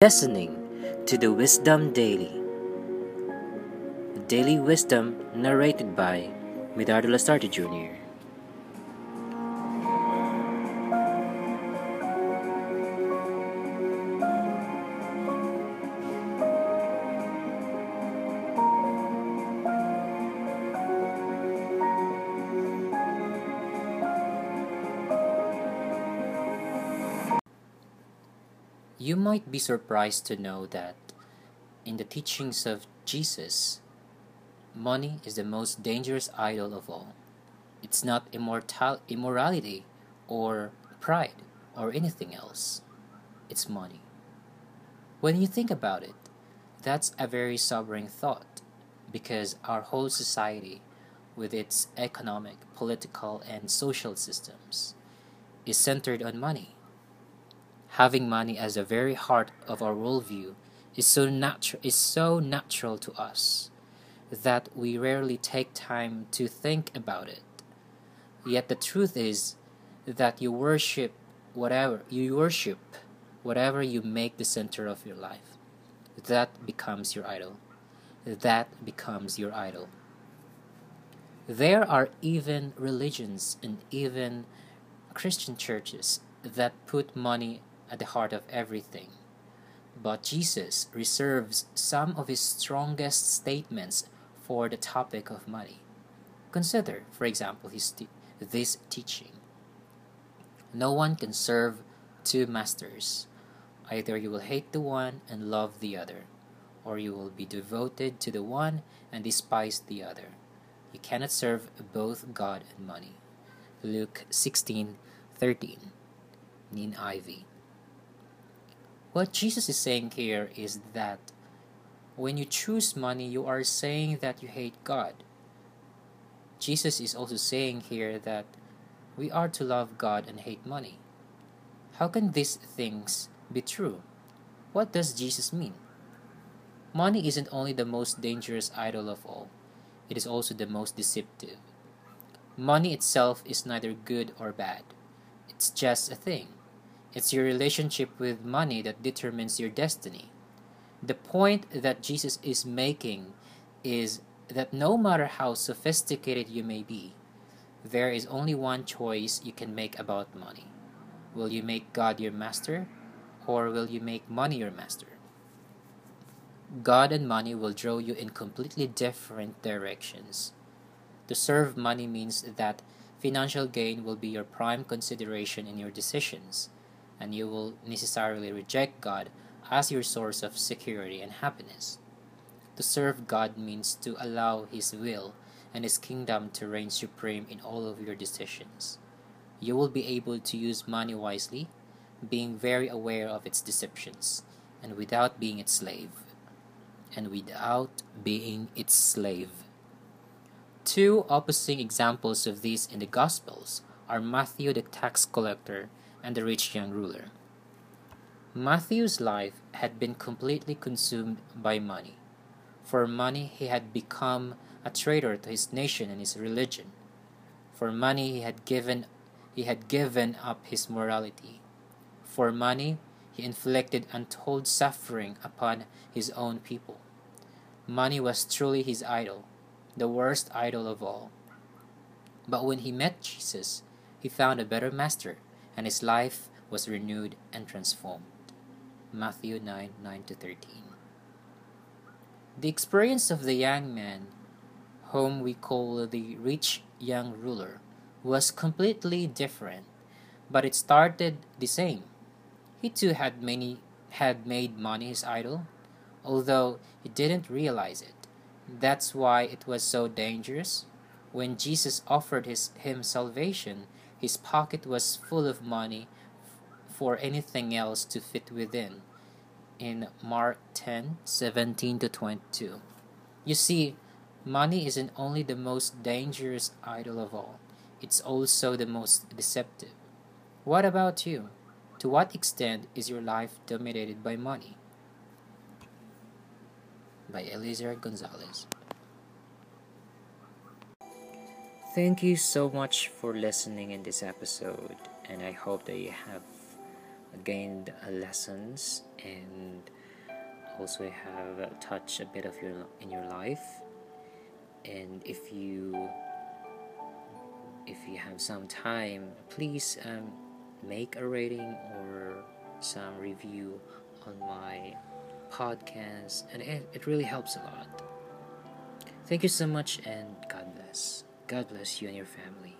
Listening to the Wisdom Daily. Daily Wisdom narrated by Medardo Lazarte Jr. You might be surprised to know that in the teachings of Jesus, money is the most dangerous idol of all. It's not immortal immorality or pride or anything else. It's money. When you think about it, that's a very sobering thought because our whole society, with its economic, political, and social systems, is centered on money. Having money as the very heart of our worldview is so natural is so natural to us that we rarely take time to think about it. Yet the truth is that you worship whatever you worship whatever you make the center of your life. That becomes your idol. That becomes your idol. There are even religions and even Christian churches that put money at the heart of everything. But Jesus reserves some of his strongest statements for the topic of money. Consider, for example, his te- this teaching. No one can serve two masters. Either you will hate the one and love the other, or you will be devoted to the one and despise the other. You cannot serve both God and money. Luke 16:13. NIV. What Jesus is saying here is that when you choose money, you are saying that you hate God. Jesus is also saying here that we are to love God and hate money. How can these things be true? What does Jesus mean? Money isn't only the most dangerous idol of all, it is also the most deceptive. Money itself is neither good or bad, it's just a thing. It's your relationship with money that determines your destiny. The point that Jesus is making is that no matter how sophisticated you may be, there is only one choice you can make about money. Will you make God your master, or will you make money your master? God and money will draw you in completely different directions. To serve money means that financial gain will be your prime consideration in your decisions and you will necessarily reject God as your source of security and happiness. To serve God means to allow His will and His kingdom to reign supreme in all of your decisions. You will be able to use money wisely, being very aware of its deceptions, and without being its slave. And without being its slave. Two opposing examples of this in the Gospels are Matthew the tax collector and the rich young ruler. Matthew's life had been completely consumed by money. For money, he had become a traitor to his nation and his religion. For money, he had given he had given up his morality. For money, he inflicted untold suffering upon his own people. Money was truly his idol, the worst idol of all. But when he met Jesus, he found a better master and his life was renewed and transformed. Matthew 9 9 13. The experience of the young man, whom we call the rich young ruler, was completely different, but it started the same. He too had many had made money his idol, although he didn't realize it. That's why it was so dangerous. When Jesus offered his, him salvation, his pocket was full of money for anything else to fit within. In Mark 10 17 to 22. You see, money isn't only the most dangerous idol of all, it's also the most deceptive. What about you? To what extent is your life dominated by money? By Eliezer Gonzalez. Thank you so much for listening in this episode, and I hope that you have gained lessons and also have touched a bit of your in your life. And if you if you have some time please um, make a rating or some review on my podcast and it, it really helps a lot. Thank you so much and god bless you and your family